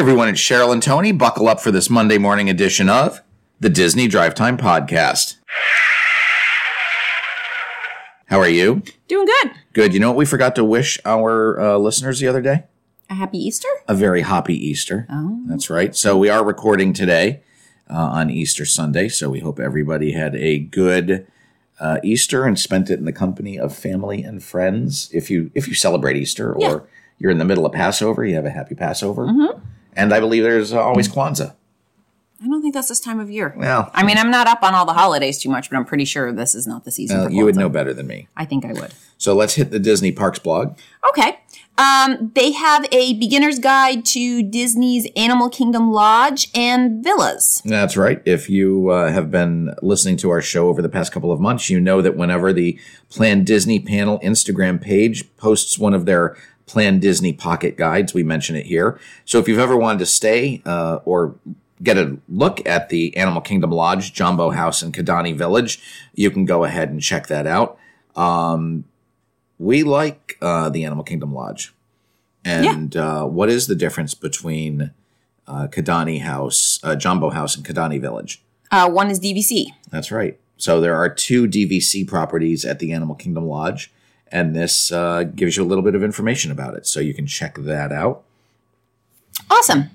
everyone, it's Cheryl and Tony. Buckle up for this Monday morning edition of the Disney Drive Time Podcast. How are you? Doing good. Good. You know what we forgot to wish our uh, listeners the other day? A happy Easter? A very happy Easter. Oh. That's right. So we are recording today uh, on Easter Sunday. So we hope everybody had a good uh, Easter and spent it in the company of family and friends. If you if you celebrate Easter or Yeah. you're in the middle of Passover, you have a happy Passover. Mm-hmm. And I believe there's uh, always Kwanzaa. I don't think that's this time of year. Well, I mean, I'm not up on all the holidays too much, but I'm pretty sure this is not the season uh, for you would know better than me. I think I would. So let's hit the Disney Parks blog. Okay. Um, they have a beginner's guide to Disney's Animal Kingdom Lodge and villas. That's right. If you uh, have been listening to our show over the past couple of months, you know that whenever the Plan Disney panel Instagram page posts one of their Plan Disney pocket guides, we mention it here. So if you've ever wanted to stay uh, or get a look at the Animal Kingdom Lodge, Jambo House, and Kidani Village, you can go ahead and check that out. Um, we like uh, the Animal Kingdom Lodge. And uh, what is the difference between uh, Kidani House, uh, Jambo House, and Kidani Village? Uh, one is DVC. That's right. So there are two DVC properties at the Animal Kingdom Lodge, and this uh, gives you a little bit of information about it. So you can check that out. Awesome.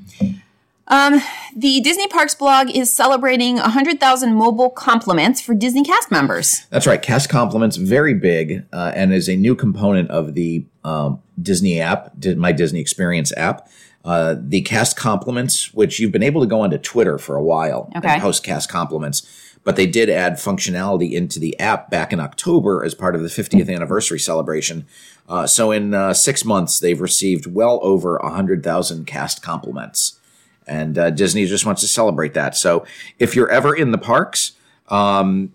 Um, the Disney Parks blog is celebrating 100,000 mobile compliments for Disney cast members. That's right. Cast Compliments, very big, uh, and is a new component of the um, Disney app, My Disney Experience app. Uh, the Cast Compliments, which you've been able to go onto Twitter for a while Okay. and post Cast Compliments, but they did add functionality into the app back in October as part of the 50th anniversary celebration. Uh, so in uh, six months, they've received well over 100,000 cast compliments. And uh, Disney just wants to celebrate that. So if you're ever in the parks, um,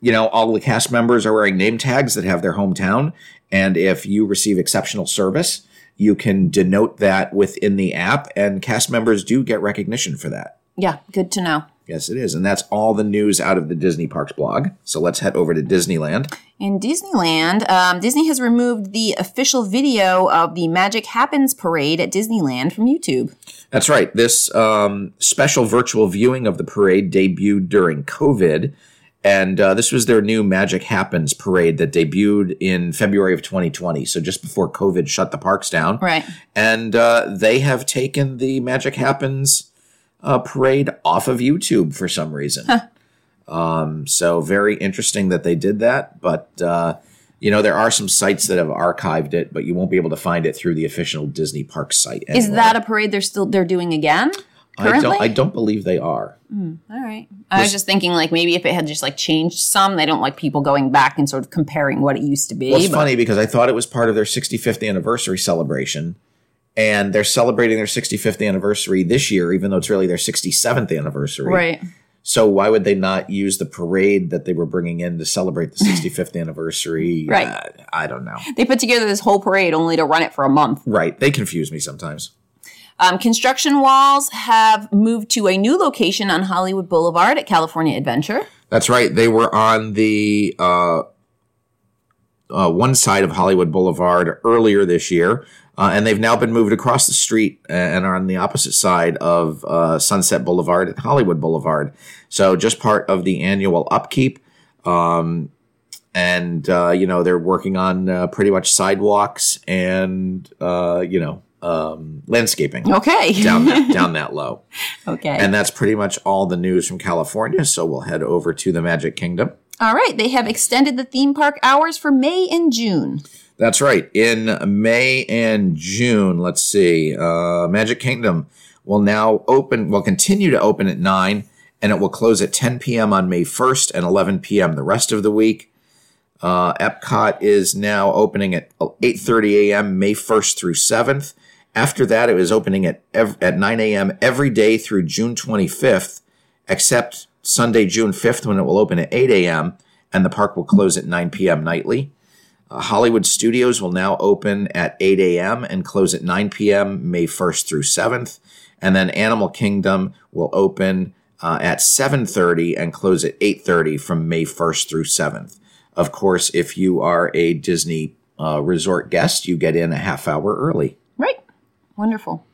you know, all the cast members are wearing name tags that have their hometown. And if you receive exceptional service, you can denote that within the app, and cast members do get recognition for that. Yeah, good to know. Yes, it is. And that's all the news out of the Disney Parks blog. So let's head over to Disneyland. In Disneyland, um, Disney has removed the official video of the Magic Happens parade at Disneyland from YouTube. That's right. This um, special virtual viewing of the parade debuted during COVID. And uh, this was their new Magic Happens parade that debuted in February of 2020. So just before COVID shut the parks down. Right. And uh, they have taken the Magic Happens uh, parade off of YouTube for some reason. Um, so very interesting that they did that. But, uh, you know, there are some sites that have archived it, but you won't be able to find it through the official Disney Parks site. Is that a parade they're still they're doing again? I Currently? don't, I don't believe they are. All right. I was just thinking like maybe if it had just like changed some, they don't like people going back and sort of comparing what it used to be. Well, it's but- funny because I thought it was part of their 65th anniversary celebration, and they're celebrating their 65th anniversary this year, even though it's really their 67th anniversary. Right. So why would they not use the parade that they were bringing in to celebrate the 65th anniversary? Right. Uh, I don't know. They put together this whole parade only to run it for a month. Right. They confuse me sometimes. Um, construction walls have moved to a new location on Hollywood Boulevard at California Adventure. That's right. They were on the uh, uh, one side of Hollywood Boulevard earlier this year, uh, and they've now been moved across the street and are on the opposite side of uh, Sunset Boulevard and Hollywood Boulevard. So just part of the annual upkeep. Um, and uh, you know they're working on uh, pretty much sidewalks and uh, you know um, landscaping Okay. down that, down that low. okay. And that's pretty much all the news from California. So we'll head over to the Magic Kingdom. All right. They have extended the theme park hours for May and June. That's right. In May and June, let's see, uh, Magic Kingdom will now open, will continue to open at 9, and it will close at 10 p.m. on May 1st and 11 p.m. the rest of the week. Uh, Epcot is now opening at 8.30 a.m. May 1st through 7th. After that, it was opening at, ev- at 9 a.m. every day through June 25th, except Sunday, June 5th, when it will open at 8 a.m., and the park will close at 9 p.m. nightly. Uh, Hollywood Studios will now open at 8 a.m. and close at 9 p.m. May 1st through 7th. And then Animal Kingdom will open uh, at 7.30 and close at 8.30 from May 1st through 7th. Of course, if you are a Disney uh, resort guest, you get in a half hour early. Right. Wonderful.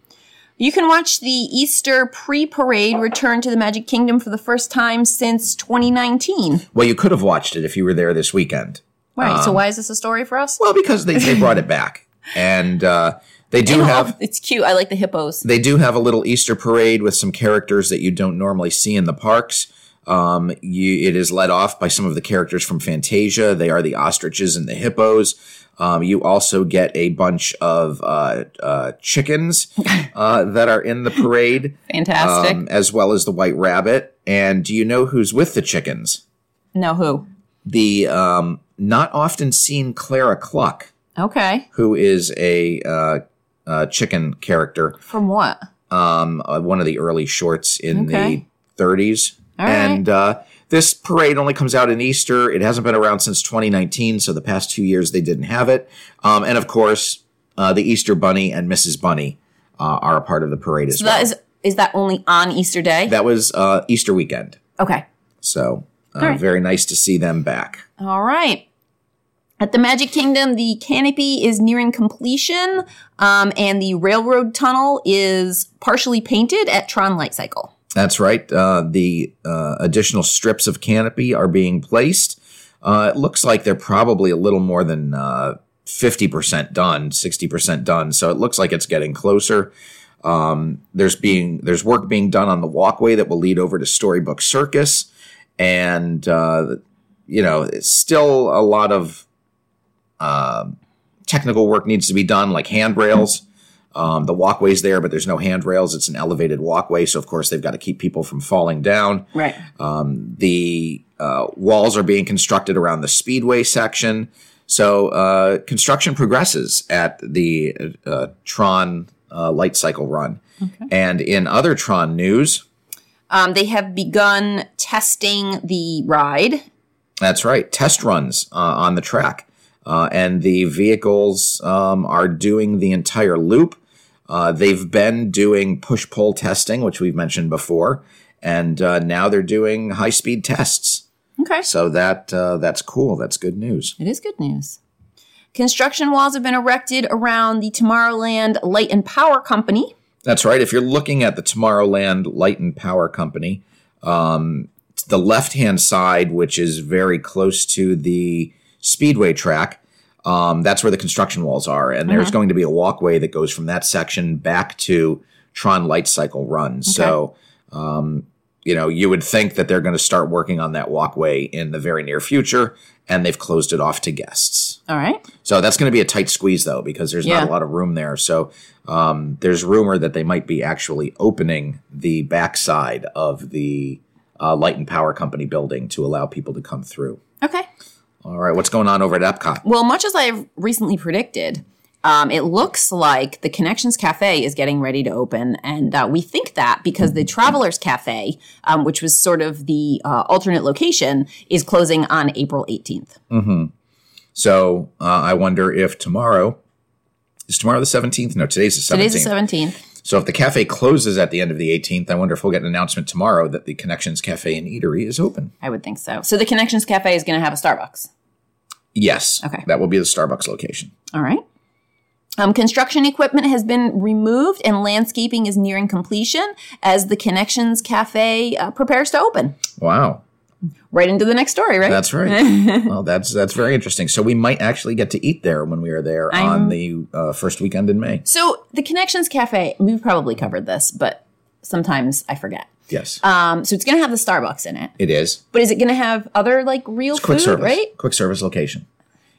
You can watch the Easter pre-parade return to the Magic Kingdom for the first time since 2019. Well, you could have watched it if you were there this weekend. Right. so why is this a story for us? Well, because they, they brought it back, and uh, they do have it's cute. I like the hippos. they do have a little Easter parade with some characters that you don't normally see in the parks. Um, you, it is led off by some of the characters from Fantasia. They are the ostriches and the hippos. Um, you also get a bunch of uh, uh, chickens uh, that are in the parade, Fantastic. um, as well as the white rabbit. And do you know who's with the chickens? no, who? The um, not often seen Clara Cluck, Okay. who is a uh, uh, chicken character From what? um, uh, one of the early shorts in Okay. the 30s. All right. and uh, this parade only comes out in Easter. It hasn't been around since 2019, so the past two years they didn't have it. Um, and of course, uh, the Easter Bunny and Mrs. Bunny uh, are a part of the parade as So well. that is is that only on Easter Day? that was uh, Easter weekend, okay. so uh, right. very nice to see them back. All right. At the Magic Kingdom, the canopy is nearing completion, um, and the railroad tunnel is partially painted at Tron Light Cycle. That's right. Uh, the uh, additional strips of canopy are being placed. Uh, it looks like they're probably a little more than uh, 50% done, 60% done. So it looks like it's getting closer. Um, there's being there's work being done on the walkway that will lead over to Storybook Circus, and uh, you know, still a lot of uh, technical work needs to be done, like handrails. Um, the walkway's there, but there's no handrails. It's an elevated walkway, so of course they've got to keep people from falling down. Right. The uh, walls are being constructed around the speedway section, so uh, construction progresses at the uh, Tron uh, Light Cycle run. And in other Tron news, Um, they have begun testing the ride. That's right. Test runs uh, on the track. Uh, and the vehicles um, are doing the entire loop. Uh, they've been doing push pull testing, which we've mentioned before. And uh, now they're doing high speed tests. Okay. So that uh, that's cool. That's good news. It is good news. Construction walls have been erected around the Tomorrowland Light and Power Company. That's right. If you're looking at the Tomorrowland Light and Power Company, um, the left hand side, which is very close to the speedway track, um, that's where the construction walls are. And there's going to be a walkway that goes from that section back to Tron Light Cycle Run. So, um, you know, you would think that they're going to start working on that walkway in the very near future, and they've closed it off to guests. All right. So that's going to be a tight squeeze, though, because there's not a lot of room there. So um, there's rumor that they might be actually opening the backside of the uh, Light and Power Company building to allow people to come through. Okay. All right, what's going on over at Epcot? Well, much as I've recently predicted, um, it looks like the Connections Cafe is getting ready to open. And uh, we think that because the Travelers Cafe, um, which was sort of the uh, alternate location, is closing on April 18th. So uh, I wonder if tomorrow is tomorrow the 17th? No, today's the 17th. Today's the 17th. so if the cafe closes at the end of the 18th, I wonder if we'll get an announcement tomorrow that the Connections Cafe and Eatery is open. I would think so. So the Connections Cafe is going to have a Starbucks. Yes. Okay. That will be the Starbucks location. All right. Um, construction equipment has been removed and landscaping is nearing completion as the Connections Cafe uh, prepares to open. Wow. Right into the next story, right? That's right. well, that's that's very interesting. So we might actually get to eat there when we are there I'm- on the uh, first weekend in May. So the Connections Cafe, we've probably covered this, but sometimes I forget. Yes, Um, so it's going to have the Starbucks in it, it is. but is it going to have other like real Quick food, service, right? quick service location.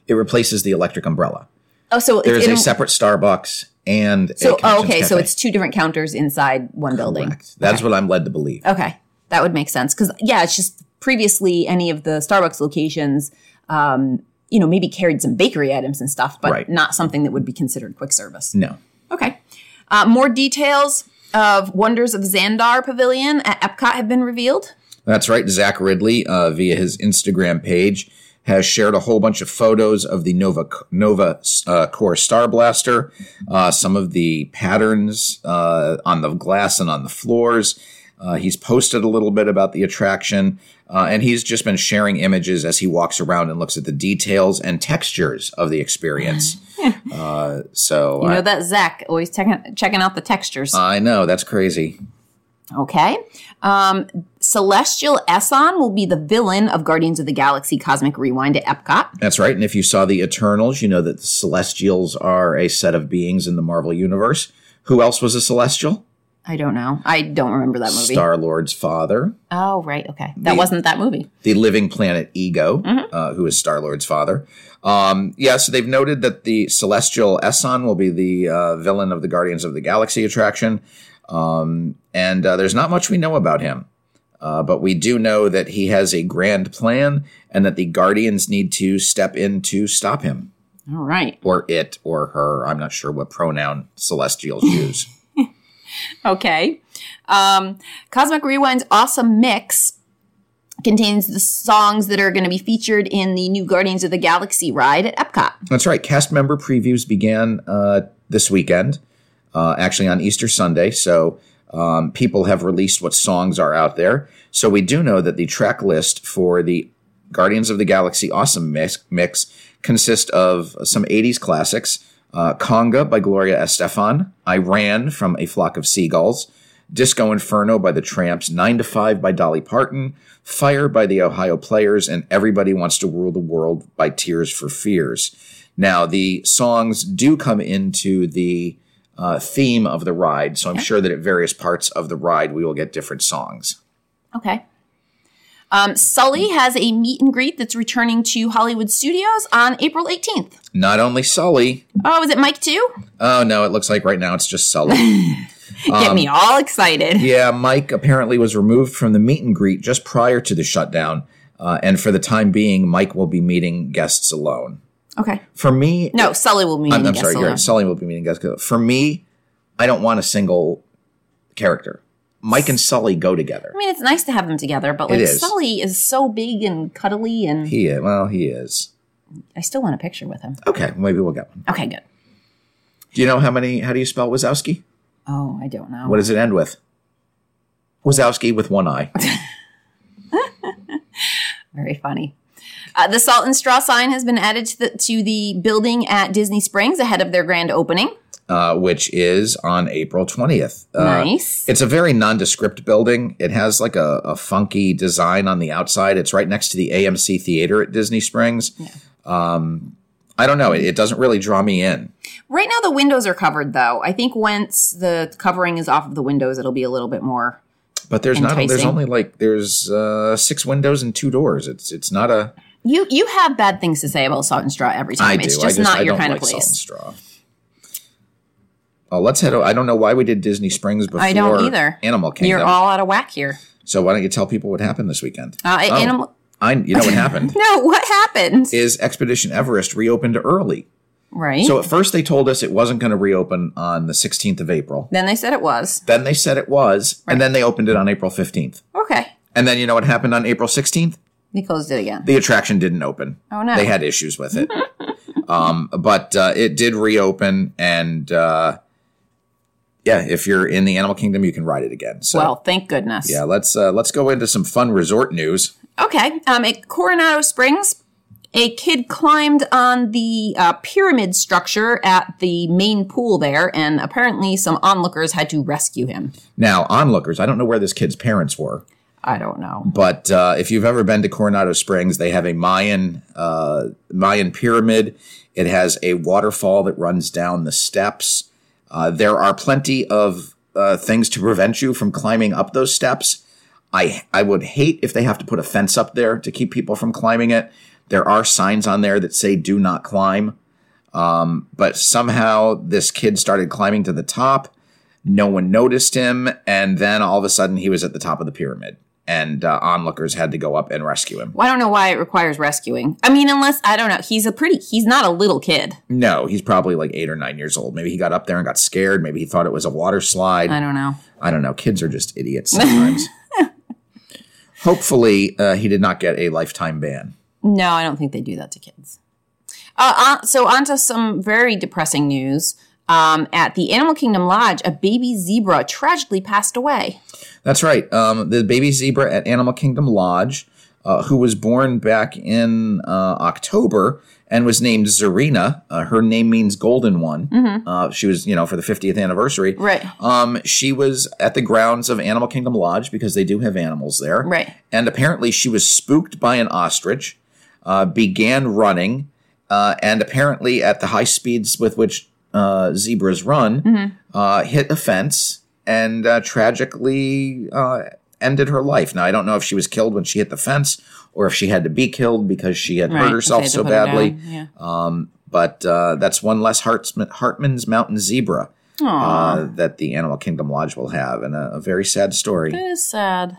It replaces the electric umbrella. Oh, so There it's in a separate Starbucks and So a oh, okay, so it's two different counters inside one building. Correct. That's what I'm led to believe. Okay, that would make sense because yeah, it's just previously any of the Starbucks locations, um, you know, maybe carried some bakery items and stuff, but Right. not something that would be considered quick service. No. Okay, uh, more details of Wonders of Xandar Pavilion at Epcot have been revealed. That's right. Zach Riddley, uh, via his Instagram page, has shared a whole bunch of photos of the Nova Nova uh, Corps Star Blaster, uh, some of the patterns uh, on the glass and on the floors. Uh, he's posted a little bit about the attraction, uh, and he's just been sharing images as he walks around and looks at the details and textures of the experience. uh, so You I, know that Zach always checking checking out the textures. I know that's crazy. Okay. Um, Celestial Eson will be the villain of Guardians of the Galaxy Cosmic Rewind at Epcot. That's right. And if you saw the Eternals, you know that the Celestials are a set of beings in the Marvel universe. Who else was a Celestial? I don't know. I don't remember that movie. Star Lord's father, oh, right. Okay. That wasn't that movie. the living planet Ego, uh, who is Star Lord's father. Um, yeah, so they've noted that the Celestial Eson will be the uh, villain of the Guardians of the Galaxy attraction. Um, and uh, there's not much we know about him. Uh, but we do know that he has a grand plan and that the Guardians need to step in to stop him. All right. Or it or her. I'm not sure what pronoun Celestials use. Okay. Um, Cosmic Rewind's awesome mix contains the songs that are going to be featured in the new Guardians of the Galaxy ride at Epcot. That's right. Cast member previews began uh, this weekend, uh, actually on Easter Sunday. So um, people have released what songs are out there. So we do know that the track list for the Guardians of the Galaxy Awesome Mix, mix consists of some 80s classics uh, Conga by Gloria Estefan, I Ran from A Flock of Seagulls, Disco Inferno by the Trammps, 9 to 5 by Dolly Parton, Fire by the Ohio Players, and Everybody Wants to Rule the World by Tears for Fears. Now, the songs do come into the uh, theme of the ride, so I'm sure that at various parts of the ride we will get different songs. Okay. Um, Sully has a meet and greet that's returning to Hollywood Studios on April 18th. Not only Sully. Oh, is it Mike too? Oh, no, it looks like right now it's just Sully. Get me all excited. yeah, Mike apparently was removed from the meet and greet just prior to the shutdown. Uh, and for the time being, Mike will be meeting guests alone. Okay. For me, No, Sully will be I'm, I'm sorry, you're alone. Sully will be meeting guests. Alone. For me, I don't want a single character. Mike and Sully go together. I mean, it's nice to have them together, but like is. Sully is so big and cuddly, and He is, well, he is. I still want a picture with him. Okay, maybe we'll get one. Okay, good. Do you know how many? How do you spell Wazowski? Oh, I don't know. What does it end with? Wazowski with one eye. Very funny. Uh, the salt and straw sign has been added to the to the building at Disney Springs ahead of their grand opening. uh, which is on April 20th. Uh, Nice. It's a very nondescript building. It has like a, a funky design on the outside. It's right next to the AMC Theater at Disney Springs. Um, I don't know. It, it doesn't really draw me in. Right now, the windows are covered, though. I think once the covering is off of the windows, it'll be a little bit more. But there's not. There's only like there's uh, six windows and two doors. It's it's not a. You you have bad things to say about salt and straw every time. I do. It's I just, just not I your kind like of salt and place. straw. Oh, let's head. Over. I don't know why we did Disney Springs before. I don't either. Animal Kingdom. You're all out of whack here. so why don't you tell people what happened this weekend? Uh, Oh, Animal. I. You know what happened No, what happened? is Expedition Everest reopened early. right. So at first they told us it wasn't going to reopen on the 16th of April. then they said it was. Then they said it was, and then they opened it on April 15th. Okay. And then you know what happened on April 16th? They closed it again. The attraction didn't open. Oh, no. They had issues with it. um, but uh, it did reopen, and uh, yeah, if you're in the Animal Kingdom, you can ride it again. So well, thank goodness. yeah, let's uh, let's go into some fun resort news. Okay. Um, at Coronado Springs, a kid climbed on the uh, pyramid structure at the main pool there, and apparently some onlookers had to rescue him. Now, onlookers, I don't know where this kid's parents were. I don't know. But uh, if you've ever been to Coronado Springs, they have a Mayan uh, Mayan pyramid. It has a waterfall that runs down the steps. Uh, there are plenty of uh, things to prevent you from climbing up those steps. I I would hate if they have to put a fence up there to keep people from climbing it. There are signs on there that say "Do not climb." Um, but somehow this kid started climbing to the top. No one noticed him, and then all of a sudden he was at the top of the pyramid, and uh, onlookers had to go up and rescue him. Well, I don't know why it requires rescuing. I mean, unless I don't know, he's a pretty. He's not a little kid. No, he's probably like eight or nine years old. Maybe he got up there and got scared. Maybe he thought it was a water slide. I don't know. I don't know. Kids are just idiots sometimes. Hopefully, uh, he did not get a lifetime ban. No, I don't think they do that to kids. Uh, on, so on to some very depressing news. Um, at the Animal Kingdom Lodge, a baby zebra tragically passed away. That's right. Um, the baby zebra at Animal Kingdom Lodge, uh, who was born back in uh, October and was named Zarina. Uh, her name means golden one. Uh, she was, you know, for the 50th anniversary. Mm-hmm. Right. Um, she was at the grounds of Animal Kingdom Lodge because they do have animals there. Right. And apparently she was spooked by an ostrich, uh, began running, uh, and apparently at the high speeds with which uh, zebras run, Mm-hmm. uh, hit a fence and uh, tragically uh, ended her life. Now, I don't know if she was killed when she hit the fence or if she had to be killed because she had Right, hurt herself so badly. yeah. Um, but uh, that's one less Hartmann's Mountain zebra uh, that the Animal Kingdom Lodge will have, and a, a very sad story. It is sad.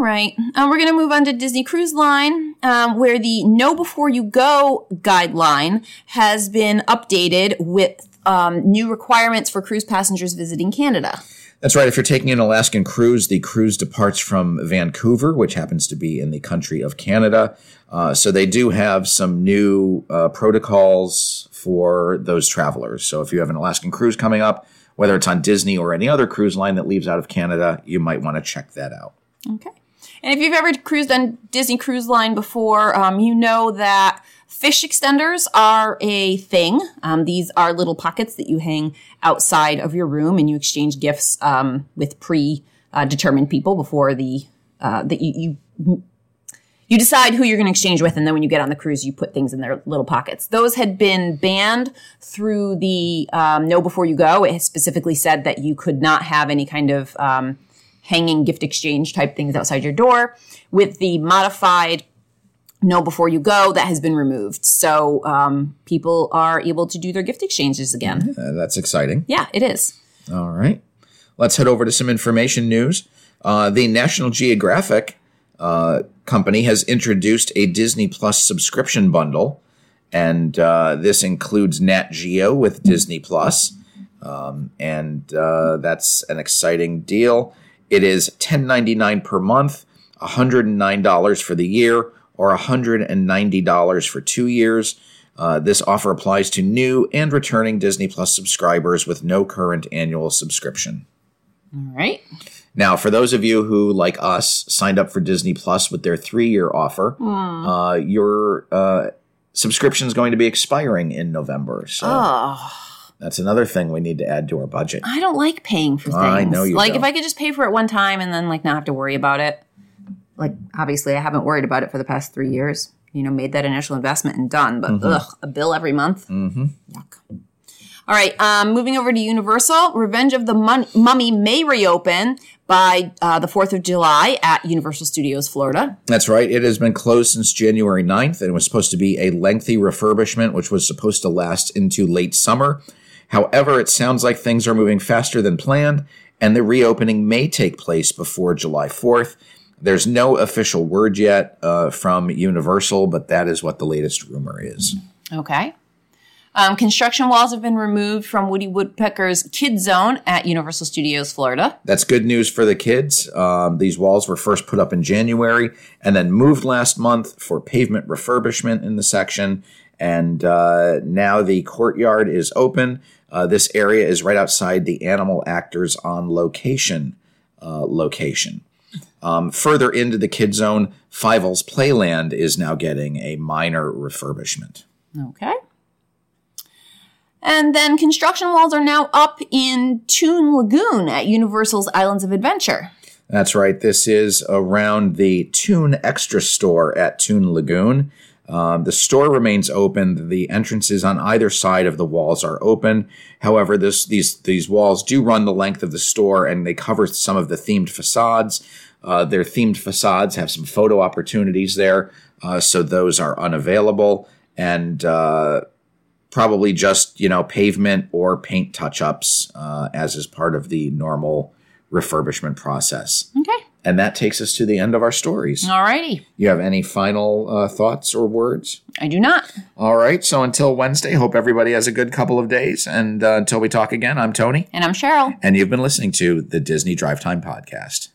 All right. Uh, we're going to move on to Disney Cruise Line, um, where the Know Before You Go guideline has been updated with um, new requirements for cruise passengers visiting Canada. That's right. If you're taking an Alaskan cruise, the cruise departs from Vancouver, which happens to be in the country of Canada. Uh, so they do have some new uh, protocols for those travelers. So if you have an Alaskan cruise coming up, whether it's on Disney or any other cruise line that leaves out of Canada, you might want to check that out. Okay. And if you've ever cruised on Disney Cruise Line before, um, you know that fish extenders are a thing. Um, these are little pockets that you hang outside of your room, and you exchange gifts um, with pre-determined people before the uh, that you, you you decide who you're going to exchange with, and then when you get on the cruise, you put things in their little pockets. Those had been banned through the um, Know Before You Go. It specifically said that you could not have any kind of um, hanging gift exchange type things outside your door. With the modified Know Before You Go, that has been removed. So um, people are able to do their gift exchanges again. Uh, that's exciting. Yeah, it is. All right. Let's head over to some information news. Uh, the National Geographic uh, company has introduced a Disney Plus subscription bundle, and uh, this includes Nat Geo with Disney Plus, um, and uh, that's an exciting deal. It is $10.99 per month, $109 for the year, or $190 for two years. Uh, this offer applies to new and returning Disney Plus subscribers with no current annual subscription. All right. Now, for those of you who, like us, signed up for Disney Plus with their three-year offer, uh, your uh, subscription is going to be expiring in November. So Oh, that's another thing we need to add to our budget. I don't like paying for things. I know you Like don't. if I could just pay for it one time and then like not have to worry about it. Like obviously I haven't worried about it for the past three years. You know, made that initial investment and done. But ugh, a bill every month. Mm-hmm. Yuck. All right, um, moving over to Universal. Revenge of the Mun- Mummy may reopen by uh, the 4th of July at Universal Studios Florida. That's right. It has been closed since January 9th and it was supposed to be a lengthy refurbishment, which was supposed to last into late summer. However, it sounds like things are moving faster than planned, and the reopening may take place before July 4th. There's no official word yet uh, from Universal, but that is what the latest rumor is. Okay. Um, construction walls have been removed from Woody Woodpecker's Kid Zone at Universal Studios Florida. That's good news for the kids. Um, these walls were first put up in January and then moved last month for pavement refurbishment in the section. And uh, now the courtyard is open. Uh, this area is right outside the Animal Actors on Location uh, location. Um, further into the kid zone, Fievel's Playland is now getting a minor refurbishment. Okay. And then construction walls are now up in Toon Lagoon at Universal's Islands of Adventure. That's right. This is around the Toon Extra store at Toon Lagoon. Um, the store remains open. The entrances on either side of the walls are open. However, this, these these walls do run the length of the store, and they cover some of the themed facades. Uh, their themed facades have some photo opportunities there, uh, so those are unavailable. And uh, probably just you know pavement or paint touch-ups uh, as is part of the normal refurbishment process. Okay. And that takes us to the end of our stories. All righty. You have any final uh, thoughts or words? I do not. All right. So until Wednesday, hope everybody has a good couple of days. And uh, until we talk again, I'm Tony, And I'm Cheryl. and you've been listening to the Disney Drive Time Podcast.